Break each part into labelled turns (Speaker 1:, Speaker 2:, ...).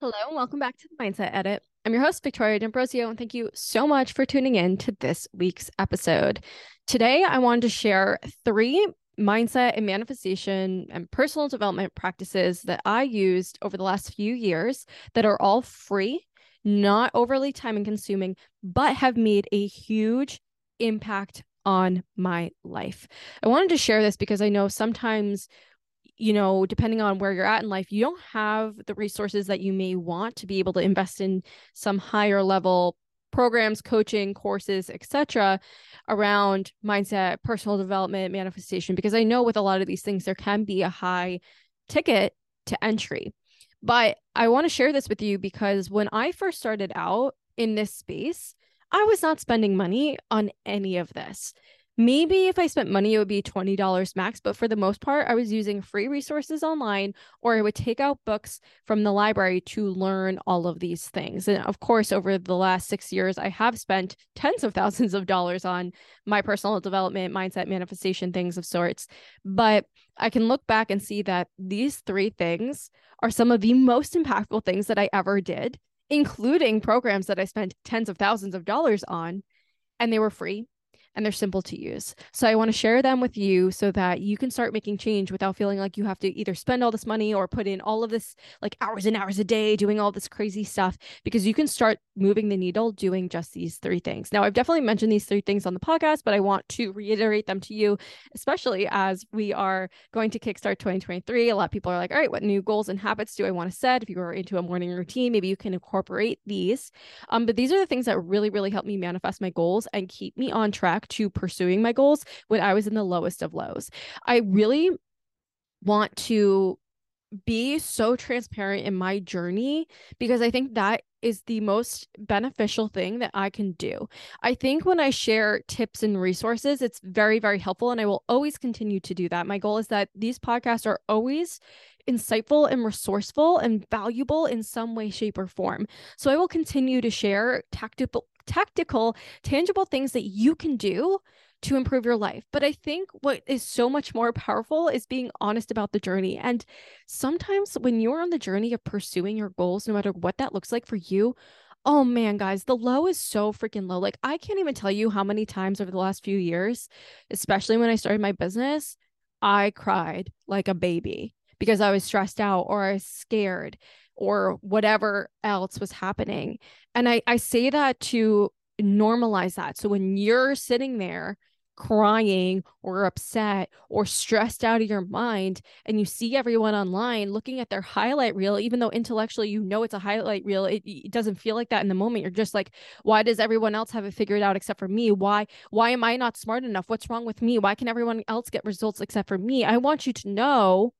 Speaker 1: Hello, and welcome back to the Mindset Edit. I'm your host, Victoria D'Ambrozio, and thank you so much for tuning in to this week's episode. Today, I wanted to share three mindset and manifestation and personal development practices that I used over the last few years that are all free, not overly time consuming, but have made a huge impact on my life. I wanted to share this because I know sometimes you know, depending on where you're at in life, you don't have the resources that you may want to be able to invest in some higher level programs, coaching, courses, etc. around mindset, personal development, manifestation because I know with a lot of these things there can be a high ticket to entry. But I want to share this with you because when I first started out in this space, I was not spending money on any of this. Maybe if I spent money, it would be $20 max. But for the most part, I was using free resources online or I would take out books from the library to learn all of these things. And of course, over the last six years, I have spent tens of thousands of dollars on my personal development, mindset, manifestation, things of sorts. But I can look back and see that these three things are some of the most impactful things that I ever did, including programs that I spent tens of thousands of dollars on. And they were free and they're simple to use. So I want to share them with you so that you can start making change without feeling like you have to either spend all this money or put in all of this like hours and hours a day doing all this crazy stuff because you can start moving the needle doing just these three things. Now, I've definitely mentioned these three things on the podcast, but I want to reiterate them to you, especially as we are going to kickstart 2023. A lot of people are like, all right, what new goals and habits do I want to set? If you are into a morning routine, maybe you can incorporate these. Um, but these are the things that really, really help me manifest my goals and keep me on track to pursuing my goals when I was in the lowest of lows. I really want to be so transparent in my journey because I think that is the most beneficial thing that I can do. I think when I share tips and resources, it's very, very helpful. And I will always continue to do that. My goal is that these podcasts are always insightful and resourceful and valuable in some way, shape, or form. So I will continue to share tactical, tactical, tangible things that you can do to improve your life. But I think what is so much more powerful is being honest about the journey. And sometimes when you're on the journey of pursuing your goals, no matter what that looks like for you, oh man, guys, the low is so freaking low. Like, I can't even tell you how many times over the last few years, especially when I started my business, I cried like a baby because I was stressed out or I was scared or whatever else was happening. And I, I say that to normalize that. So when you're sitting there crying or upset or stressed out of your mind and you see everyone online looking at their highlight reel even though intellectually you know it's a highlight reel it, it, doesn't feel like that in the moment. You're just like why does everyone else have it figured out except for me? Why why am i not smart enough? What's wrong with me? Why can everyone else get results except for me? I want you to know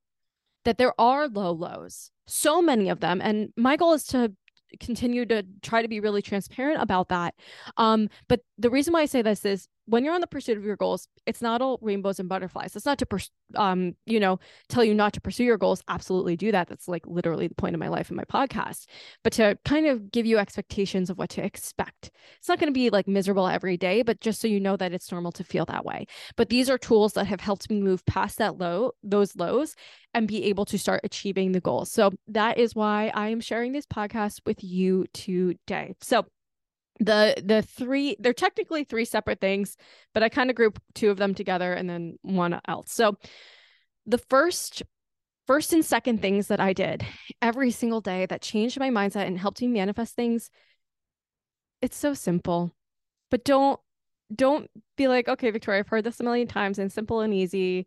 Speaker 1: that there are low lows so many of them and my goal is to continue to try to be really transparent about that. Um but the reason why i say this is when you're on the pursuit of your goals, it's not all rainbows and butterflies. It's not to, pers- um, you know, tell you not to pursue your goals. Absolutely do that. That's like literally the point of my life and my podcast. But to kind of give you expectations of what to expect. It's not going to be like miserable every day, but just so you know that it's normal to feel that way. But these are tools that have helped me move past that low, those lows, and be able to start achieving the goals. So that is why I am sharing this podcast with you today. So the the three they're technically three separate things but i kind of group two of them together and then one else. So the first first and second things that i did every single day that changed my mindset and helped me manifest things it's so simple. But don't don't be like okay victoria i've heard this a million times and simple and easy.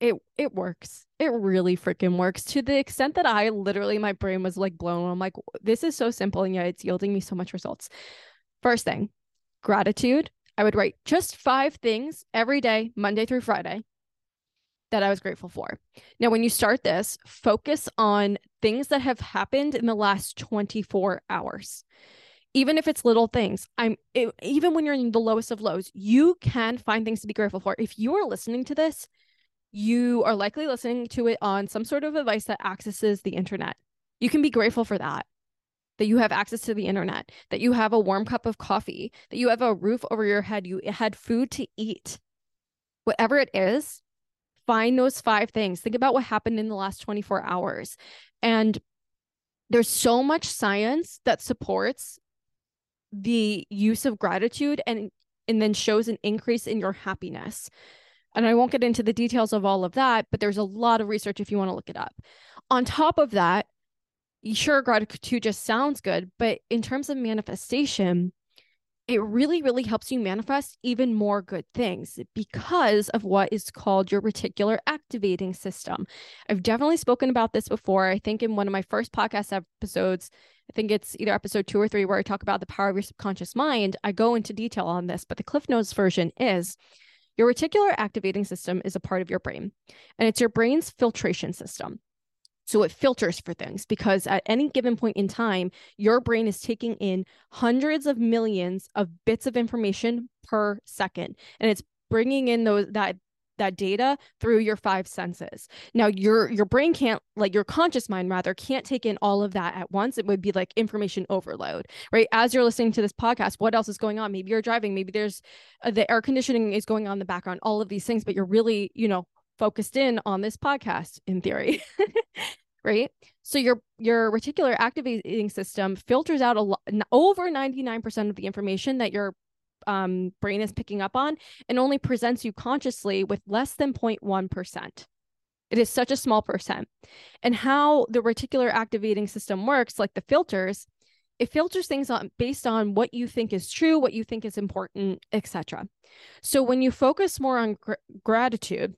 Speaker 1: It it works. It really freaking works. To the extent that i literally my brain was like blown. I'm like this is so simple and yet it's yielding me so much results First thing, gratitude. I would write just five things every day, Monday through Friday, that I was grateful for. Now, when you start this, focus on things that have happened in the last 24 hours. Even if it's little things, I'm it, even when you're in the lowest of lows, you can find things to be grateful for. If you are listening to this, you are likely listening to it on some sort of device that accesses the internet. You can be grateful for that that you have access to the internet, that you have a warm cup of coffee, that you have a roof over your head, you had food to eat. Whatever it is, find those five things. Think about what happened in the last 24 hours and there's so much science that supports the use of gratitude and and then shows an increase in your happiness. And I won't get into the details of all of that, but there's a lot of research if you want to look it up. On top of that, sure, gratitude just sounds good, but in terms of manifestation, it really, really helps you manifest even more good things because of what is called your reticular activating system. I've definitely spoken about this before. I think in one of my first podcast episodes, I think it's either episode two or three, where I talk about the power of your subconscious mind. I go into detail on this, but the Cliff Notes version is your reticular activating system is a part of your brain, and it's your brain's filtration system. So it filters for things because at any given point in time, your brain is taking in hundreds of millions of bits of information per second. And it's bringing in those that that data through your five senses. Now your your brain can't like your conscious mind rather can't take in all of that at once. It would be like information overload, right? As you're listening to this podcast, what else is going on? Maybe you're driving, maybe there's uh, the air conditioning is going on in the background, all of these things, but you're really, you know, focused in on this podcast in theory. right? So your your reticular activating system filters out a lot over 99% of the information that your um, brain is picking up on and only presents you consciously with less than 0.1%. It is such a small percent. And how the reticular activating system works, like the filters, it filters things on based on what you think is true, what you think is important, etc. So when you focus more on gr- gratitude,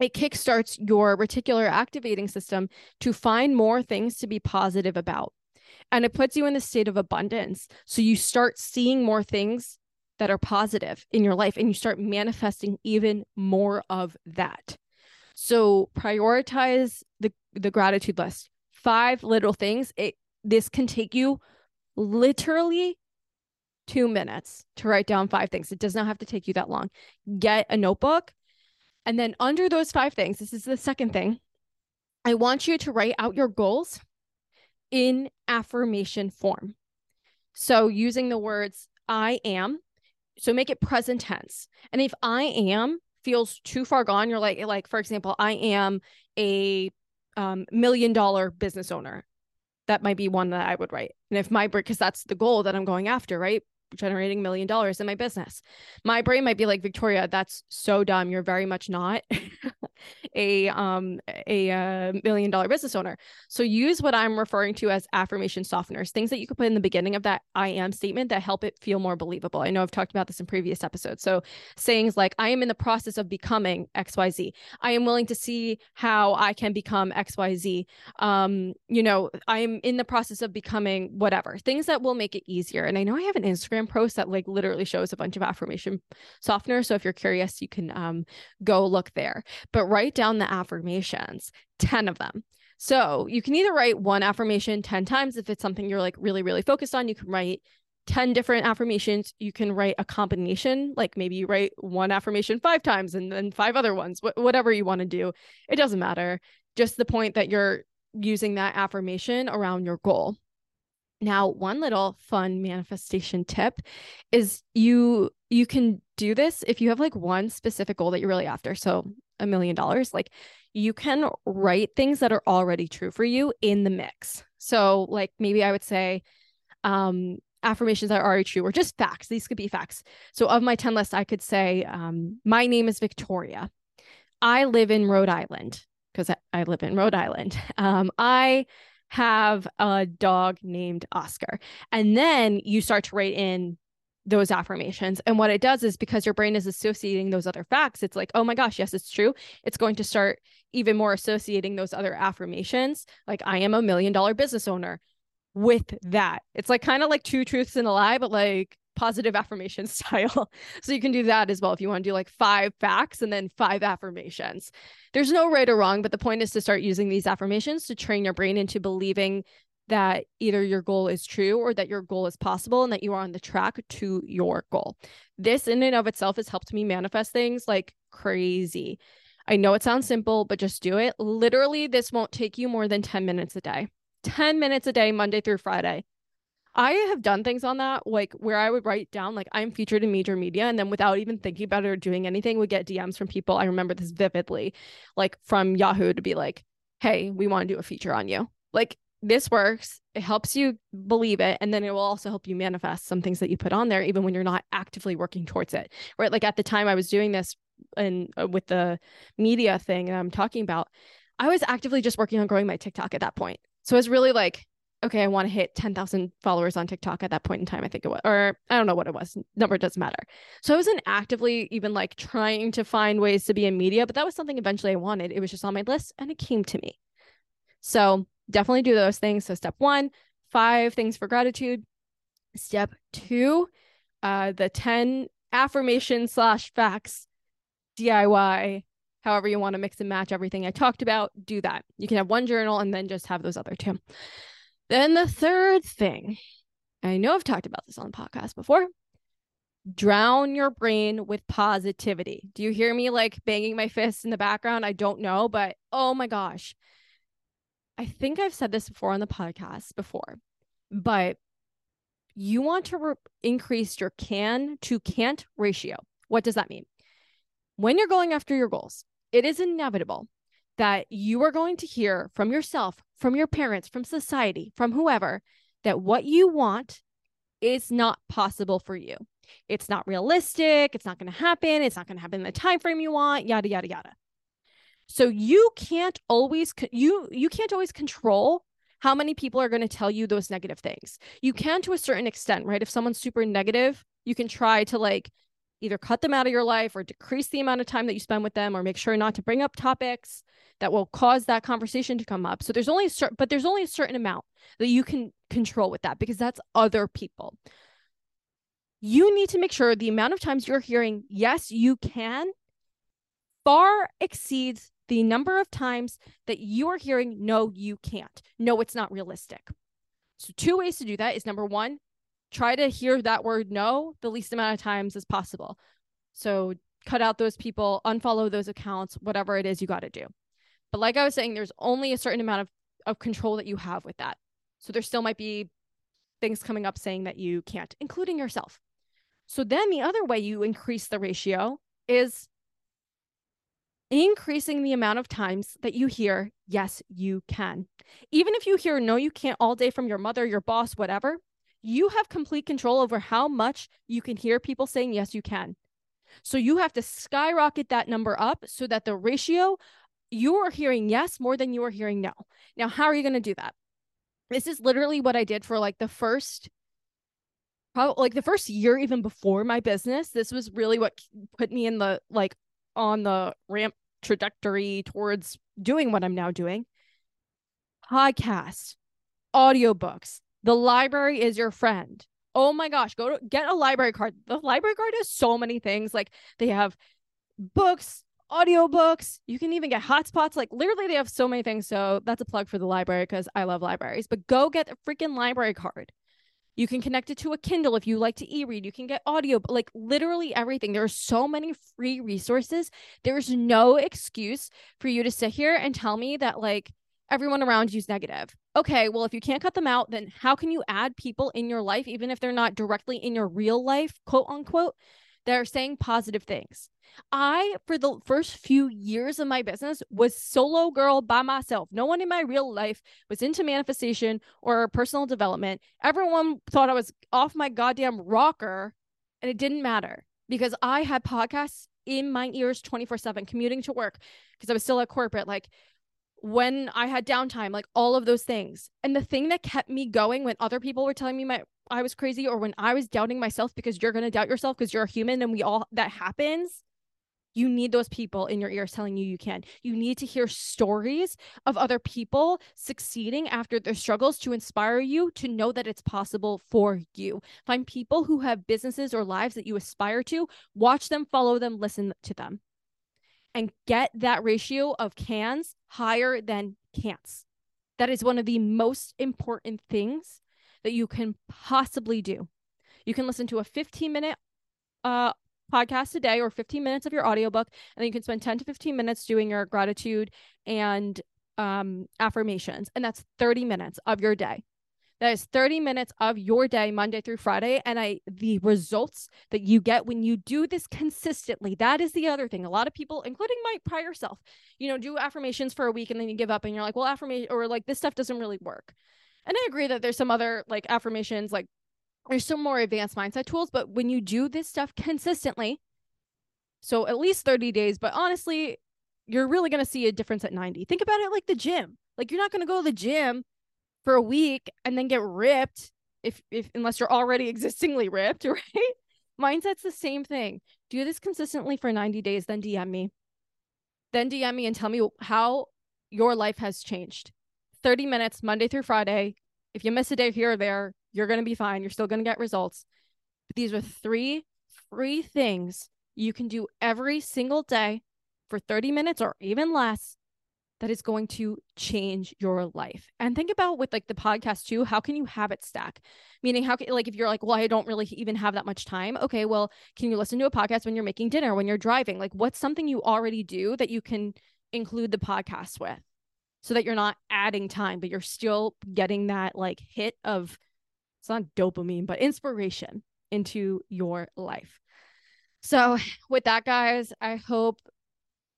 Speaker 1: it kickstarts your reticular activating system to find more things to be positive about. And it puts you in the state of abundance. So you start seeing more things that are positive in your life and you start manifesting even more of that. So prioritize the the gratitude list. Five little things. It this can take you literally 2 minutes to write down five things. It does not have to take you that long. Get a notebook and then under those five things, this is the second thing. I want you to write out your goals in affirmation form. So using the words I am, so make it present tense. And if I am feels too far gone, you're like, like for example, I am a um, million dollar business owner. That might be one that I would write. And if my because that's the goal that I'm going after, right? Generating million dollars in my business. My brain might be like, Victoria, that's so dumb. You're very much not a um a uh, million dollar business owner. So use what I'm referring to as affirmation softeners, things that you could put in the beginning of that I am statement that help it feel more believable. I know I've talked about this in previous episodes. So sayings like I am in the process of becoming XYZ. I am willing to see how I can become XYZ. Um, you know, I am in the process of becoming whatever. Things that will make it easier. And I know I have an Instagram post that like literally shows a bunch of affirmation softeners. So if you're curious, you can um go look there. But write down the affirmations, 10 of them. So you can either write one affirmation 10 times if it's something you're like really, really focused on. You can write 10 different affirmations. You can write a combination, like maybe you write one affirmation five times and then five other ones, wh- whatever you want to do. It doesn't matter. Just the point that you're using that affirmation around your goal. Now, one little fun manifestation tip is you you can do this if you have like one specific goal that you're really after. So, a million dollars, like you can write things that are already true for you in the mix. So, like maybe I would say um affirmations that are already true or just facts. These could be facts. So, of my 10 list, I could say um my name is Victoria. I live in Rhode Island because I, live in Rhode Island. Um I have a dog named Oscar. And then you start to write in those affirmations. And what it does is because your brain is associating those other facts, it's like, oh my gosh, yes, it's true. It's going to start even more associating those other affirmations, like I am a million dollar business owner with that. It's like kind of like two truths and a lie, but like positive affirmation style. so you can do that as well if you want to do like five facts and then five affirmations. There's no right or wrong, but the point is to start using these affirmations to train your brain into believing that either your goal is true or that your goal is possible and that you are on the track to your goal. This in and of itself has helped me manifest things like crazy. I know it sounds simple, but just do it. Literally, this won't take you more than 10 minutes a day. 10 minutes a day, Monday through Friday. I have done things on that, like where I would write down, like, I'm featured in major media. And then without even thinking about it or doing anything, would get DMs from people. I remember this vividly, like from Yahoo to be like, hey, we want to do a feature on you. Like, this works. It helps you believe it. And then it will also help you manifest some things that you put on there, even when you're not actively working towards it. Right. Like at the time I was doing this and uh, with the media thing that I'm talking about, I was actively just working on growing my TikTok at that point. So it was really like, okay, I want to hit 10,000 followers on TikTok at that point in time, I think it was, or I don't know what it was. Number doesn't matter. So I wasn't actively even like trying to find ways to be in media, but that was something eventually I wanted. It was just on my list and it came to me. So definitely do those things. So step one, five things for gratitude. Step two, uh, the 10 affirmation slash facts DIY however you want to mix and match everything I talked about, do that. You can have one journal and then just have those other two. Then the third thing, I know I've talked about this on the podcast before. Drown your brain with positivity. Do you hear me like banging my fists in the background? I don't know, but oh my gosh. I think I've said this before on the podcast before, but you want to re- increase your can to can't ratio. What does that mean? When you're going after your goals, it is inevitable that you are going to hear from yourself, from your parents, from society, from whoever, that what you want is not possible for you. It's not realistic. It's not going to happen. It's not going to happen in the time frame you want. Yada yada yada. So you can't always you you can't always control how many people are going to tell you those negative things. You can to a certain extent, right? If someone's super negative, you can try to like either cut them out of your life or decrease the amount of time that you spend with them or make sure not to bring up topics that will cause that conversation to come up. So there's only a certain but there's only a certain amount that you can control with that because that's other people. You need to make sure the amount of times you're hearing yes, you can far exceeds the number of times that you are hearing no, you can't. No, it's not realistic. So two ways to do that is number 1, try to hear that word no the least amount of times as possible. So cut out those people, unfollow those accounts, whatever it is you got to do. But like I was saying, there's only a certain amount of, of control that you have with that. So there still might be things coming up saying that you can't, including yourself. So then the other way you increase the ratio is increasing the amount of times that you hear, yes, you can. Even if you hear no, you can't all day from your mother, your boss, whatever, you have complete control over how much you can hear people saying, yes, you can. So you have to skyrocket that number up so that the ratio you are hearing yes more than you are hearing no. Now, how are you going to do that? This is literally what I did for like the first probably like the first year even before my business. This was really what put me in the like on the ramp trajectory towards doing what I'm now doing. Podcasts, audiobooks, the library is your friend. Oh my gosh, go to get a library card. The library card has so many things. Like they have books, audiobooks. You can even get hotspots. Like literally, they have so many things. So that's a plug for the library because I love libraries. But go get a freaking library card. You can connect it to a Kindle if you like to e-read. You can get audio, like literally everything. There are so many free resources. There's no excuse for you to sit here and tell me that like everyone around you is negative. Okay, well, if you can't cut them out, then how can you add people in your life, even if they're not directly in your real life, quote unquote, that are saying positive things? I, for the first few years of my business, was solo girl by myself. No one in my real life was into manifestation or personal development. Everyone thought I was off my goddamn rocker, and it didn't matter because I had podcasts in my ears 24 7 commuting to work because I was still at corporate. Like, when I had downtime, like all of those things. And the thing that kept me going when other people were telling me my I was crazy or when I was doubting myself because you're going to doubt yourself because you're a human and we all that happens. You need those people in your ears telling you you can. You need to hear stories of other people succeeding after their struggles to inspire you to know that it's possible for you. Find people who have businesses or lives that you aspire to, watch them, follow them, listen to them and get that ratio of cans higher than can'ts. That is one of the most important things that you can possibly do. You can listen to a 15 minute uh, podcast a day or 15 minutes of your audiobook, and then you can spend 10 to 15 minutes doing your gratitude and um, affirmations. And that's 30 minutes of your day. That is 30 minutes of your day, Monday through Friday. And I, the results that you get when you do this consistently, that is the other thing. A lot of people, including my prior self, you know, do affirmations for a week and then you give up and you're like, well, affirmation or like this stuff doesn't really work. And I agree that there's some other like affirmations, like there's some more advanced mindset tools, but when you do this stuff consistently, so at least 30 days, but honestly, you're really going to see a difference at 90. Think about it like the gym. Like you're not going to go to the gym for a week and then get ripped if if unless you're already existingly ripped, right? Mindset's the same thing. Do this consistently for 90 days, then DM me. Then DM me and tell me how your life has changed. 30 minutes, Monday through Friday. If you miss a day here or there, you're going to be fine. You're still going to get results. But these are three free things you can do every single day for 30 minutes or even less that is going to change your life. And think about with like the podcast too, how can you habit stack? Meaning how can like if you're like, well, I don't really even have that much time. Okay, well, can you listen to a podcast when you're making dinner, when you're driving? Like what's something you already do that you can include the podcast with? So that you're not adding time, but you're still getting that like hit of it's not dopamine, but inspiration into your life. So, with that, guys, I hope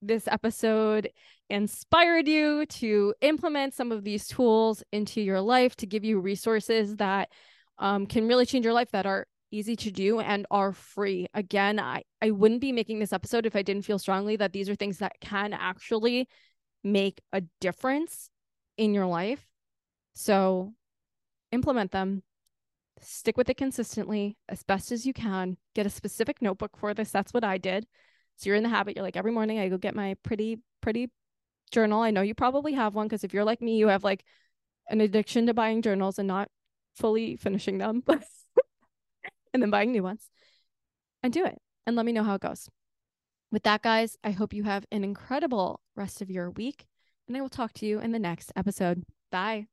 Speaker 1: this episode inspired you to implement some of these tools into your life to give you resources that um, can really change your life that are easy to do and are free. Again, I, I wouldn't be making this episode if I didn't feel strongly that these are things that can actually make a difference in your life. So implement them, stick with it consistently as best as you can. Get a specific notebook for this. That's what I did. So you're in the habit. You're like, every morning I go get my pretty, pretty journal. I know you probably have one because if you're like me, you have like an addiction to buying journals and not fully finishing them, and then buying new ones. And do it and let me know how it goes. With that, guys, I hope you have an incredible rest of your week, and I will talk to you in the next episode. Bye.